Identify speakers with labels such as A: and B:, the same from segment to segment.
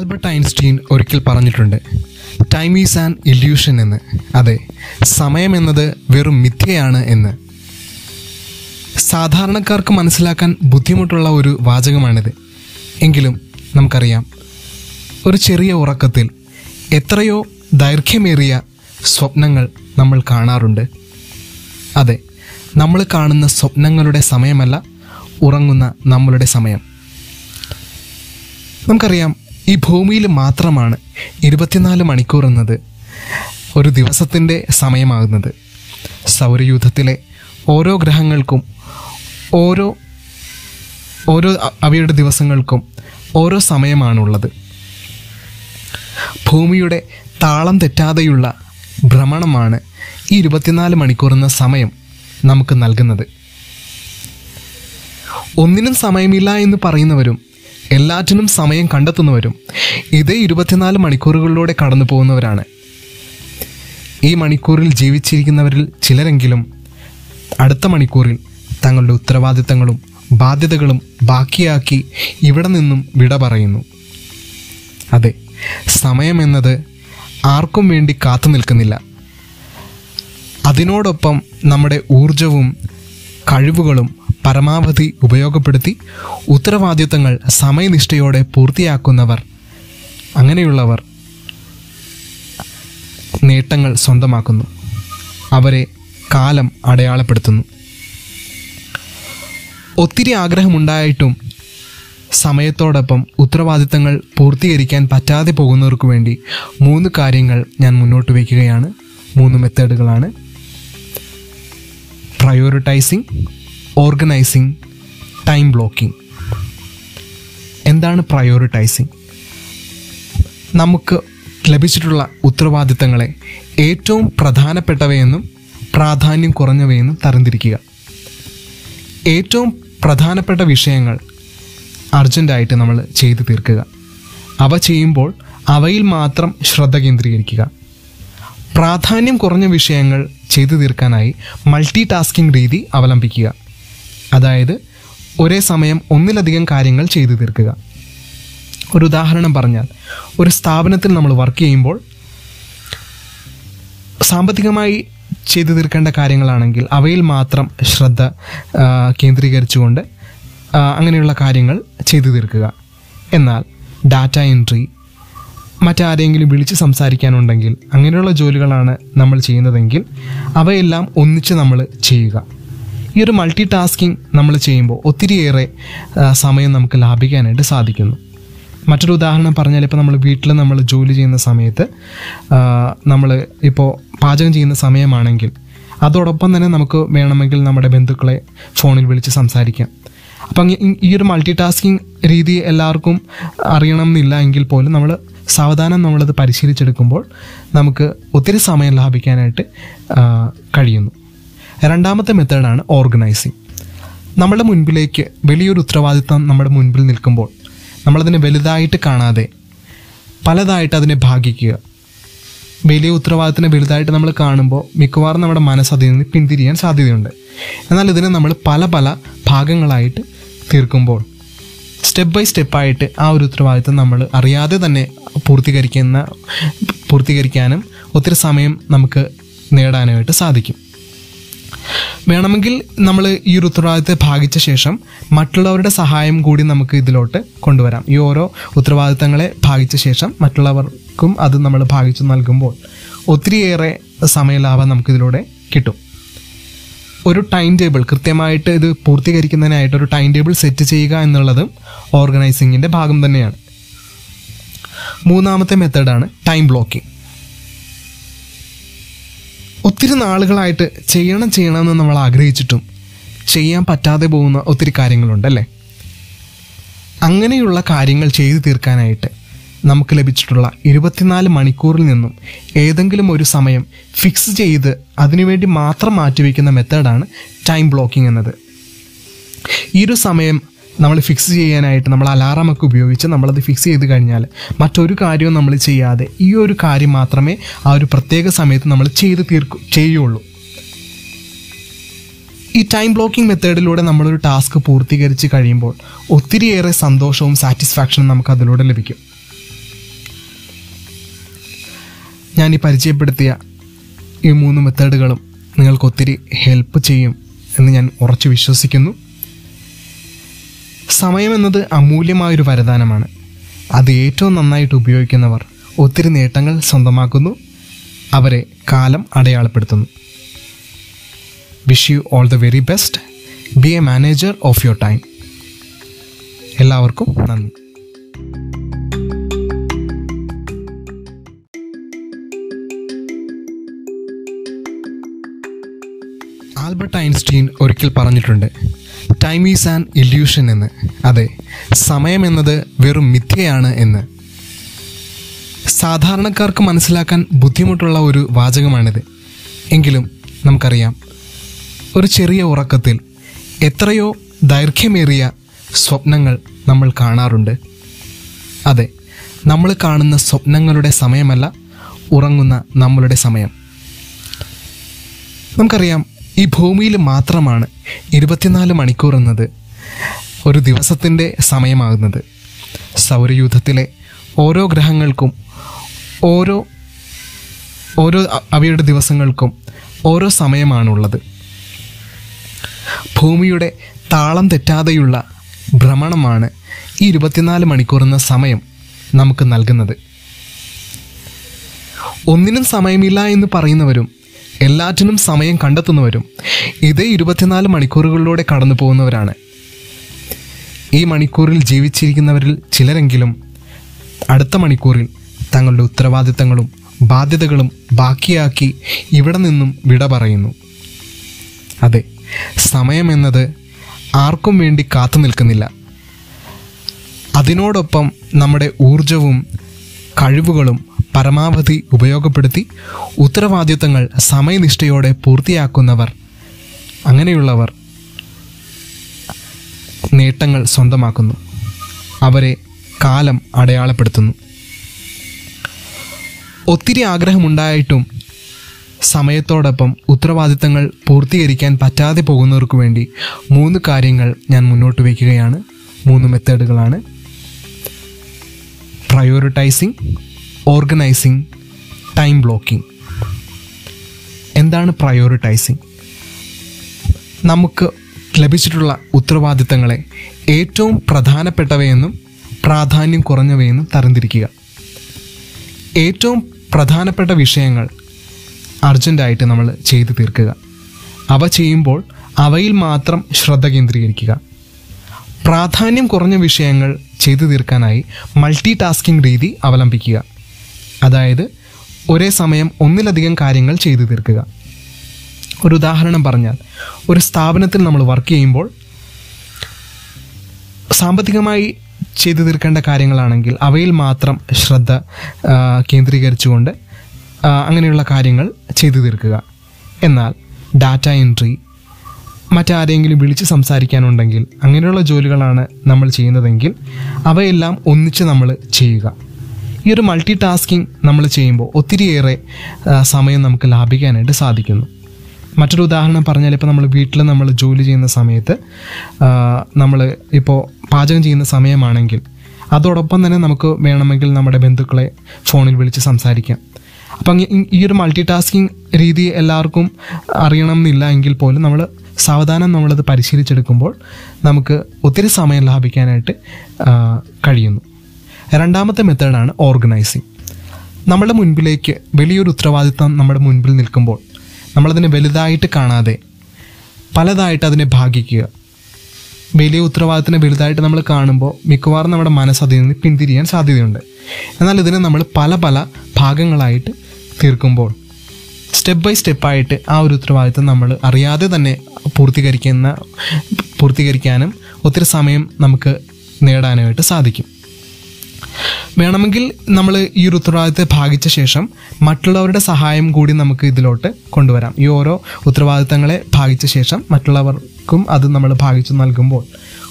A: Albert Einstein ഒരിക്കൽ പറഞ്ഞിട്ടുണ്ട് time is an illusion എന്ന്. അതെ സമയം എന്നത് വെറും മിഥ്യയാണ് എന്ന്. സാധാരണക്കാർക്ക് മനസ്സിലാക്കാൻ ബുദ്ധിമുട്ടുള്ള ഒരു വാചകമാണിത്. എങ്കിലും നമുക്കറിയാം ഒരു ചെറിയ ഉറക്കത്തിൽ എത്രയോ ദൈർഘ്യമേറിയ സ്വപ്നങ്ങൾ നമ്മൾ കാണാറുണ്ട്. അതെ നമ്മൾ കാണുന്ന സ്വപ്നങ്ങളുടെ സമയമല്ല ഉറങ്ങുന്ന നമ്മളുടെ സമയം. നമുക്കറിയാം ഈ ഭൂമിയിൽ മാത്രമാണ് ഇരുപത്തിനാല് മണിക്കൂർ എന്നത് ഒരു ദിവസത്തിന്റെ സമയമാകുന്നത്. സൗരയൂഥത്തിലെ ഓരോ ഗ്രഹങ്ങൾക്കും ഓരോ ഓരോ അവയുടെ ദിവസങ്ങൾക്കും ഓരോ സമയമാണുള്ളത്. ഭൂമിയുടെ താളം തെറ്റാതെയുള്ള ഭ്രമണമാണ് ഈ ഇരുപത്തിനാല് മണിക്കൂർ എന്ന സമയം നമുക്ക് നൽകുന്നത്. ഒന്നിനും സമയമില്ല എന്ന് പറയുന്നവരും എല്ലാറ്റിനും സമയം കണ്ടെത്തുന്നവരും ഇതേ ഇരുപത്തിനാല് മണിക്കൂറുകളിലൂടെ കടന്നു പോകുന്നവരാണ് ഈ മണിക്കൂറിൽ ജീവിച്ചിരിക്കുന്നവരിൽ ചിലരെങ്കിലും അടുത്ത മണിക്കൂറിൽ തങ്ങളുടെ ഉത്തരവാദിത്തങ്ങളും ബാധ്യതകളും ബാക്കിയാക്കി ഇവിടെ നിന്നും വിട പറയുന്നു. അതെ സമയമെന്നത് ആർക്കും വേണ്ടി കാത്തു നിൽക്കുന്നില്ല. അതിനോടൊപ്പം നമ്മുടെ ഊർജവും കഴിവുകളും പരമാവധി ഉപയോഗപ്പെടുത്തി ഉത്തരവാദിത്തങ്ങൾ സമയനിഷ്ഠയോടെ പൂർത്തിയാക്കുന്നവർ അങ്ങനെയുള്ളവർ നേട്ടങ്ങൾ സ്വന്തമാക്കുന്നു. അവരെ കാലം അടയാളപ്പെടുത്തുന്നു. ഒത്തിരി ആഗ്രഹമുണ്ടായിട്ടും സമയത്തോടൊപ്പം ഉത്തരവാദിത്തങ്ങൾ പൂർത്തീകരിക്കാൻ പറ്റാതെ പോകുന്നവർക്ക് വേണ്ടി മൂന്ന് കാര്യങ്ങൾ ഞാൻ മുന്നോട്ട് വയ്ക്കുകയാണ്. മൂന്ന് മെത്തേഡുകളാണ്. പ്രയോറിറ്റൈസിങ് ഓർഗനൈസിങ് ടൈം ബ്ലോക്കിംഗ് എന്താണ് പ്രയോറിറ്റൈസിങ് നമുക്ക് ലഭിച്ചിട്ടുള്ള ഉത്തരവാദിത്തങ്ങളെ ഏറ്റവും പ്രധാനപ്പെട്ടവയെന്നും പ്രാധാന്യം കുറഞ്ഞവയെന്നും തരംതിരിക്കുക. ഏറ്റവും പ്രധാനപ്പെട്ട വിഷയങ്ങൾ അർജന്റായിട്ട് നമ്മൾ ചെയ്തു തീർക്കുക. അവ ചെയ്യുമ്പോൾ അവയിൽ മാത്രം ശ്രദ്ധ കേന്ദ്രീകരിക്കുക. പ്രാധാന്യം കുറഞ്ഞ വിഷയങ്ങൾ ചെയ്തു തീർക്കാനായി മൾട്ടി ടാസ്കിംഗ് രീതി അവലംബിക്കുക. അതായത് ഒരേ സമയം ഒന്നിലധികം കാര്യങ്ങൾ ചെയ്തു തീർക്കുക. ഒരു ഉദാഹരണം പറഞ്ഞാൽ ഒരു സ്ഥാപനത്തിൽ നമ്മൾ വർക്ക് ചെയ്യുമ്പോൾ സാമ്പത്തികമായി ചെയ്തു തീർക്കേണ്ട കാര്യങ്ങളാണെങ്കിൽ അവയിൽ മാത്രം ശ്രദ്ധ കേന്ദ്രീകരിച്ചുകൊണ്ട് അങ്ങനെയുള്ള കാര്യങ്ങൾ ചെയ്തു തീർക്കുക. എന്നാൽ ഡാറ്റ എൻട്രി മറ്റാരെങ്കിലും വിളിച്ച് സംസാരിക്കാനുണ്ടെങ്കിൽ അങ്ങനെയുള്ള ജോലികളാണ് നമ്മൾ ചെയ്യുന്നതെങ്കിൽ അവയെല്ലാം ഒന്നിച്ച് നമ്മൾ ചെയ്യുക. ഈ ഒരു മൾട്ടി ടാസ്കിങ് നമ്മൾ ചെയ്യുമ്പോൾ ഒത്തിരിയേറെ സമയം നമുക്ക് ലാഭിക്കാനായിട്ട് സാധിക്കുന്നു. മറ്റൊരു ഉദാഹരണം പറഞ്ഞാൽ ഇപ്പോൾ നമ്മൾ വീട്ടിൽ നമ്മൾ ജോലി ചെയ്യുന്ന സമയത്ത് നമ്മൾ ഇപ്പോൾ പാചകം ചെയ്യുന്ന സമയമാണെങ്കിൽ അതോടൊപ്പം തന്നെ നമുക്ക് വേണമെങ്കിൽ നമ്മുടെ ബന്ധുക്കളെ ഫോണിൽ വിളിച്ച് സംസാരിക്കാം. അപ്പം ഈ- ഒരു മൾട്ടി ടാസ്കിങ് രീതി എല്ലാവർക്കും അറിയണം എന്നില്ല എങ്കിൽ പോലും നമ്മൾ സാവധാനം നമ്മളത് പരിശീലിച്ചെടുക്കുമ്പോൾ നമുക്ക് ഒത്തിരി സമയം ലാഭിക്കാനായിട്ട് കഴിയുന്നു. രണ്ടാമത്തെ മെത്തേഡാണ് ഓർഗനൈസിങ്. നമ്മുടെ മുൻപിലേക്ക് വലിയൊരു ഉത്തരവാദിത്തം നമ്മുടെ മുൻപിൽ നിൽക്കുമ്പോൾ നമ്മളതിനെ വലുതായിട്ട് കാണാതെ പലതായിട്ട് അതിനെ ഭാഗിക്കുക. വലിയ ഉത്തരവാദിത്തത്തിനെ വലുതായിട്ട് നമ്മൾ കാണുമ്പോൾ മിക്കവാറും നമ്മുടെ മനസ്സ് അതിൽ നിന്ന് പിന്തിരിയാൻ സാധ്യതയുണ്ട്. എന്നാൽ ഇതിനെ നമ്മൾ പല പല ഭാഗങ്ങളായിട്ട് തീർക്കുമ്പോൾ സ്റ്റെപ്പ് ബൈ സ്റ്റെപ്പായിട്ട് ആ ഒരു ഉത്തരവാദിത്തം നമ്മൾ അറിയാതെ തന്നെ പൂർത്തീകരിക്കുന്ന പൂർത്തീകരിക്കാനും ഒത്തിരി സമയം നമുക്ക് നേടാനായിട്ട് സാധിക്കും. വേണമെങ്കിൽ നമ്മൾ ഈ ഒരു ഉത്തരവാദിത്തത്തെ ഭാഗിച്ച ശേഷം മറ്റുള്ളവരുടെ സഹായം കൂടി നമുക്ക് ഇതിലോട്ട് കൊണ്ടുവരാം. ഈ ഓരോ ഉത്തരവാദിത്തങ്ങളെ ഭാഗിച്ച ശേഷം മറ്റുള്ളവർക്കും അത് നമ്മൾ ഭാഗിച്ചു നൽകുമ്പോൾ ഒത്തിരിയേറെ സമയലാഭം നമുക്കിതിലൂടെ കിട്ടും. ഒരു ടൈം ടേബിൾ കൃത്യമായിട്ട് ഇത് പൂർത്തീകരിക്കുന്നതിനായിട്ട് ഒരു ടൈം ടേബിൾ സെറ്റ് ചെയ്യുക എന്നുള്ളതും ഓർഗനൈസിങ്ങിന്റെ ഭാഗം തന്നെയാണ്. മൂന്നാമത്തെ മെത്തേഡാണ് ടൈം ബ്ലോക്കിംഗ്. ഒത്തിരി നാളുകളായിട്ട് ചെയ്യണം ചെയ്യണമെന്ന് നമ്മൾ ആഗ്രഹിച്ചിട്ടും ചെയ്യാൻ പറ്റാതെ പോകുന്ന ഒത്തിരി കാര്യങ്ങളുണ്ടല്ലേ അങ്ങനെയുള്ള കാര്യങ്ങൾ ചെയ്തു തീർക്കാനായിട്ട് നമുക്ക് ലഭിച്ചിട്ടുള്ള ഇരുപത്തിനാല് മണിക്കൂറിൽ നിന്നും ഏതെങ്കിലും ഒരു സമയം ഫിക്സ് ചെയ്ത് അതിനുവേണ്ടി മാത്രം മാറ്റിവെക്കുന്ന മെത്തേഡാണ് ടൈം ബ്ലോക്കിംഗ് എന്നത്. ഈ ഒരു സമയം നമ്മൾ ഫിക്സ് ചെയ്യാനായിട്ട് നമ്മൾ അലാറമൊക്കെ ഉപയോഗിച്ച് നമ്മളത് ഫിക്സ് ചെയ്ത് കഴിഞ്ഞാൽ മറ്റൊരു കാര്യവും നമ്മൾ ചെയ്യാതെ ഈ ഒരു കാര്യം മാത്രമേ ആ ഒരു പ്രത്യേക സമയത്ത് നമ്മൾ ചെയ്ത് തീർക്കു ചെയ്യുള്ളൂ. ഈ ടൈം ബ്ലോക്കിംഗ് മെത്തേഡിലൂടെ നമ്മളൊരു ടാസ്ക് പൂർത്തീകരിച്ച് കഴിയുമ്പോൾ ഒത്തിരിയേറെ സന്തോഷവും സാറ്റിസ്ഫാക്ഷനും നമുക്ക് അതിലൂടെ ലഭിക്കും. ഞാൻ ഈ പരിചയപ്പെടുത്തിയ ഈ മൂന്ന് മെത്തേഡുകളും നിങ്ങൾക്ക് ഒത്തിരി ഹെൽപ്പ് ചെയ്യും എന്ന് ഞാൻ ഉറച്ചു വിശ്വസിക്കുന്നു. സമയം എന്നത് അമൂല്യമായ ഒരു വരദാനമാണ്. അത് ഏറ്റവും നന്നായിട്ട് ഉപയോഗിക്കുന്നവർ ഒത്തിരി നേട്ടങ്ങൾ സ്വന്തമാക്കുന്നു അവരെ കാലം അടയാളപ്പെടുത്തുന്നു. Wish you all the very best be a manager of your time എല്ലാവർക്കും നന്ദി. ആൽബർട്ട് ഐൻസ്റ്റീൻ ഒരിക്കൽ പറഞ്ഞിട്ടുണ്ട് ടൈം ഈസ് ആൻ ഇല്യൂഷൻ എന്ന്. അതെ സമയം എന്നത് വെറും മിഥ്യയാണ് എന്ന്. സാധാരണക്കാർക്ക് മനസ്സിലാക്കാൻ ബുദ്ധിമുട്ടുള്ള ഒരു വാചകമാണിത്. എങ്കിലും നമുക്കറിയാം ഒരു ചെറിയ ഉറക്കത്തിൽ എത്രയോ ദൈർഘ്യമേറിയ സ്വപ്നങ്ങൾ നമ്മൾ കാണാറുണ്ട്. അതെ നമ്മൾ കാണുന്ന സ്വപ്നങ്ങളുടെ സമയമല്ല ഉറങ്ങുന്ന നമ്മളുടെ സമയം. നമുക്കറിയാം ഈ ഭൂമിയിൽ മാത്രമാണ് ഇരുപത്തിനാല് മണിക്കൂർ എന്നത്. ഒരു ദിവസത്തിന്റെ സമയമാകുന്നത്. സൗരയൂഥത്തിലെ ഓരോ ഗ്രഹങ്ങൾക്കും ഓരോ ഓരോ അവയുടെ ദിവസങ്ങൾക്കും ഓരോ സമയമാണുള്ളത്. ഭൂമിയുടെ താളം തെറ്റാതെയുള്ള ഭ്രമണമാണ് ഈ ഇരുപത്തിനാല് മണിക്കൂർ എന്ന സമയം നമുക്ക് നൽകുന്നത്. ഒന്നിനും സമയമില്ല എന്ന് പറയുന്നവരും എല്ലാറ്റിനും സമയം കണ്ടെത്തുന്നവരും ഇതേ ഇരുപത്തിനാല് മണിക്കൂറുകളിലൂടെ കടന്നു പോകുന്നവരാണ് ഈ മണിക്കൂറിൽ ജീവിച്ചിരിക്കുന്നവരിൽ ചിലരെങ്കിലും അടുത്ത മണിക്കൂറിൽ തങ്ങളുടെ ഉത്തരവാദിത്തങ്ങളും ബാധ്യതകളും ബാക്കിയാക്കി ഇവിടെ നിന്നും വിട പറയുന്നു. അതെ സമയമെന്നത് ആർക്കും വേണ്ടി കാത്തു നിൽക്കുന്നില്ല. അതിനോടൊപ്പം നമ്മുടെ ഊർജവും കഴിവുകളും പരമാവധി ഉപയോഗപ്പെടുത്തി ഉത്തരവാദിത്തങ്ങൾ സമയനിഷ്ഠയോടെ പൂർത്തിയാക്കുന്നവർ അങ്ങനെയുള്ളവർ നേട്ടങ്ങൾ സ്വന്തമാക്കുന്നു. അവരെ കാലം അടയാളപ്പെടുത്തുന്നു. ഒത്തിരി ആഗ്രഹമുണ്ടായിട്ടും സമയത്തോടൊപ്പം ഉത്തരവാദിത്തങ്ങൾ പൂർത്തീകരിക്കാൻ പറ്റാതെ പോകുന്നവർക്ക് വേണ്ടി മൂന്ന് കാര്യങ്ങൾ ഞാൻ മുന്നോട്ട് വയ്ക്കുകയാണ്. മൂന്ന് മെത്തേഡുകളാണ്. പ്രയോറിറ്റൈസിങ് ഓർഗനൈസിങ് ടൈം ബ്ലോക്കിംഗ് എന്താണ് പ്രയോറിറ്റൈസിങ്? നമുക്ക് ലഭിച്ചിട്ടുള്ള ഉത്തരവാദിത്തങ്ങളെ ഏറ്റവും പ്രധാനപ്പെട്ടവയെന്നും പ്രാധാന്യം കുറഞ്ഞവയെന്നും തരംതിരിക്കുക. ഏറ്റവും പ്രധാനപ്പെട്ട വിഷയങ്ങൾ അർജന്റായിട്ട് നമ്മൾ ചെയ്തു തീർക്കുക. അവ ചെയ്യുമ്പോൾ അവയിൽ മാത്രം ശ്രദ്ധ കേന്ദ്രീകരിക്കുക. പ്രാധാന്യം കുറഞ്ഞ വിഷയങ്ങൾ ചെയ്തു തീർക്കാനായി മൾട്ടി ടാസ്കിംഗ് രീതി അവലംബിക്കുക. അതായത് ഒരേ സമയം ഒന്നിലധികം കാര്യങ്ങൾ ചെയ്തു തീർക്കുക. ഒരു ഉദാഹരണം പറഞ്ഞാൽ ഒരു സ്ഥാപനത്തിൽ നമ്മൾ വർക്ക് ചെയ്യുമ്പോൾ സാമ്പത്തികമായി ചെയ്തു തീർക്കേണ്ട കാര്യങ്ങളാണെങ്കിൽ അവയിൽ മാത്രം ശ്രദ്ധ കേന്ദ്രീകരിച്ചുകൊണ്ട് അങ്ങനെയുള്ള കാര്യങ്ങൾ ചെയ്തു തീർക്കുക. എന്നാൽ ഡാറ്റ എൻട്രി മറ്റാരെങ്കിലും വിളിച്ച് സംസാരിക്കാനുണ്ടെങ്കിൽ അങ്ങനെയുള്ള ജോലികളാണ് നമ്മൾ ചെയ്യുന്നതെങ്കിൽ അവയെല്ലാം ഒന്നിച്ച് നമ്മൾ ചെയ്യുക. ഈ ഒരു മൾട്ടി ടാസ്കിംഗ് നമ്മൾ ചെയ്യുമ്പോൾ ഒത്തിരിയേറെ സമയം നമുക്ക് ലാഭിക്കാനായിട്ട് സാധിക്കുന്നു. മറ്റൊരു ഉദാഹരണം പറഞ്ഞാൽ ഇപ്പോൾ നമ്മൾ വീട്ടിൽ നമ്മൾ ജോലി ചെയ്യുന്ന സമയത്ത് നമ്മൾ ഇപ്പോൾ പാചകം ചെയ്യുന്ന സമയമാണെങ്കിൽ അതോടൊപ്പം തന്നെ നമുക്ക് വേണമെങ്കിൽ നമ്മുടെ ബന്ധുക്കളെ ഫോണിൽ വിളിച്ച് സംസാരിക്കാം. അപ്പം ഈ- ഒരു മൾട്ടി ടാസ്കിങ് രീതി എല്ലാവർക്കും അറിയണം എന്നില്ല എങ്കിൽ പോലും നമ്മൾ സാവധാനം നമ്മളത് പരിശീലിച്ചെടുക്കുമ്പോൾ നമുക്ക് ഒത്തിരി സമയം ലാഭിക്കാനായിട്ട് കഴിയുന്നു. രണ്ടാമത്തെ മെത്തേഡാണ് ഓർഗനൈസിങ്. നമ്മുടെ മുൻപിലേക്ക് വലിയൊരു ഉത്തരവാദിത്തം നമ്മുടെ മുൻപിൽ നിൽക്കുമ്പോൾ നമ്മളതിനെ വലുതായിട്ട് കാണാതെ പലതായിട്ട് അതിനെ ഭാഗിക്കുക. വലിയ ഉത്തരവാദിത്തത്തിനെ വലുതായിട്ട് നമ്മൾ കാണുമ്പോൾ മിക്കവാറും നമ്മുടെ മനസ്സ് അതിൽ നിന്ന് പിന്തിരിയാൻ സാധ്യതയുണ്ട്. എന്നാൽ ഇതിനെ നമ്മൾ പല പല ഭാഗങ്ങളായിട്ട് തീർക്കുമ്പോൾ സ്റ്റെപ്പ് ബൈ സ്റ്റെപ്പായിട്ട് ആ ഒരു ഉത്തരവാദിത്തം നമ്മൾ അറിയാതെ തന്നെ പൂർത്തീകരിക്കുന്ന പൂർത്തീകരിക്കാനും ഒത്തിരി സമയം നമുക്ക് നേടാനായിട്ട് സാധിക്കും. വേണമെങ്കിൽ നമ്മൾ ഈ ഒരു ഉത്തരവാദിത്തത്തെ ഭാഗിച്ച ശേഷം മറ്റുള്ളവരുടെ സഹായം കൂടി നമുക്ക് ഇതിലോട്ട് കൊണ്ടുവരാം. ഈ ഓരോ ഉത്തരവാദിത്തങ്ങളെ ഭാഗിച്ച ശേഷം മറ്റുള്ളവർക്കും അത് നമ്മൾ ഭാഗിച്ചു നൽകുമ്പോൾ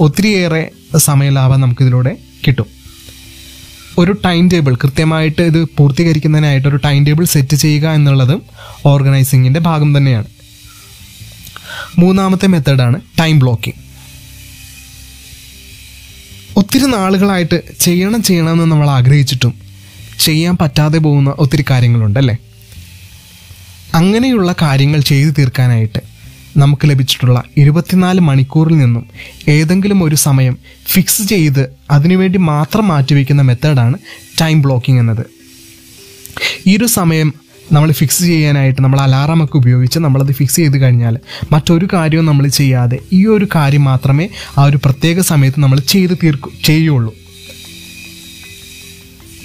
A: ഒത്തിരിയേറെ സമയലാഭം നമുക്കിതിലൂടെ കിട്ടും. ഒരു ടൈം ടേബിൾ കൃത്യമായിട്ട് ഇത് പൂർത്തീകരിക്കുന്നതിനായിട്ട് ഒരു ടൈം ടേബിൾ സെറ്റ് ചെയ്യുക എന്നുള്ളതും ഓർഗനൈസിങ്ങിന്റെ ഭാഗം തന്നെയാണ്. മൂന്നാമത്തെ മെത്തേഡാണ് ടൈം ബ്ലോക്കിംഗ്. ഒത്തിരി നാളുകളായിട്ട് ചെയ്യണം ചെയ്യണമെന്ന് നമ്മൾ ആഗ്രഹിച്ചിട്ടും ചെയ്യാൻ പറ്റാതെ പോകുന്ന ഒത്തിരി കാര്യങ്ങളുണ്ടല്ലേ അങ്ങനെയുള്ള കാര്യങ്ങൾ ചെയ്തു തീർക്കാനായിട്ട് നമുക്ക് ലഭിച്ചിട്ടുള്ള ഇരുപത്തിനാല് മണിക്കൂറിൽ നിന്നും ഏതെങ്കിലും ഒരു സമയം ഫിക്സ് ചെയ്ത് അതിനുവേണ്ടി മാത്രം മാറ്റിവെക്കുന്ന മെത്തേഡാണ് ടൈം ബ്ലോക്കിംഗ് എന്നത്. ഈ ഒരു സമയം നമ്മൾ ഫിക്സ് ചെയ്യാനായിട്ട് നമ്മൾ അലാറമൊക്കെ ഉപയോഗിച്ച് നമ്മളത് ഫിക്സ് ചെയ്ത് കഴിഞ്ഞാൽ മറ്റൊരു കാര്യവും നമ്മൾ ചെയ്യാതെ ഈ ഒരു കാര്യം മാത്രമേ ആ ഒരു പ്രത്യേക സമയത്ത് നമ്മൾ ചെയ്ത് തീർക്കൂ ചെയ്യുള്ളൂ.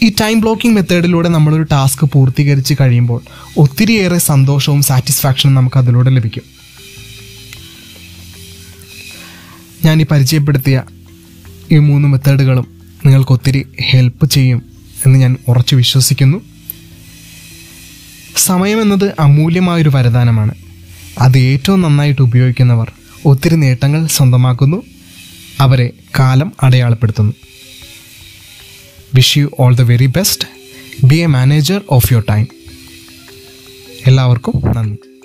A: ഈ ടൈം ബ്ലോക്കിംഗ് മെത്തേഡിലൂടെ നമ്മളൊരു ടാസ്ക് പൂർത്തീകരിച്ച് കഴിയുമ്പോൾ ഒത്തിരിയേറെ സന്തോഷവും സാറ്റിസ്ഫാക്ഷനും നമുക്ക് അതിലൂടെ ലഭിക്കും. ഞാൻ ഈ പരിചയപ്പെടുത്തിയ ഈ മൂന്ന് മെത്തേഡുകളും നിങ്ങൾക്ക് ഒത്തിരി ഹെൽപ്പ് ചെയ്യും എന്ന് ഞാൻ ഉറച്ചു വിശ്വസിക്കുന്നു. സമയം എന്നത് അമൂല്യമായൊരു വരദാനമാണ്. അത് ഏറ്റവും നന്നായിട്ട് ഉപയോഗിക്കുന്നവർ ഒത്തിരി നേട്ടങ്ങൾ സ്വന്തമാക്കുന്നു അവരെ കാലം അടയാളപ്പെടുത്തുന്നു. Wish you all the very best be a manager of your time എല്ലാവർക്കും നന്ദി.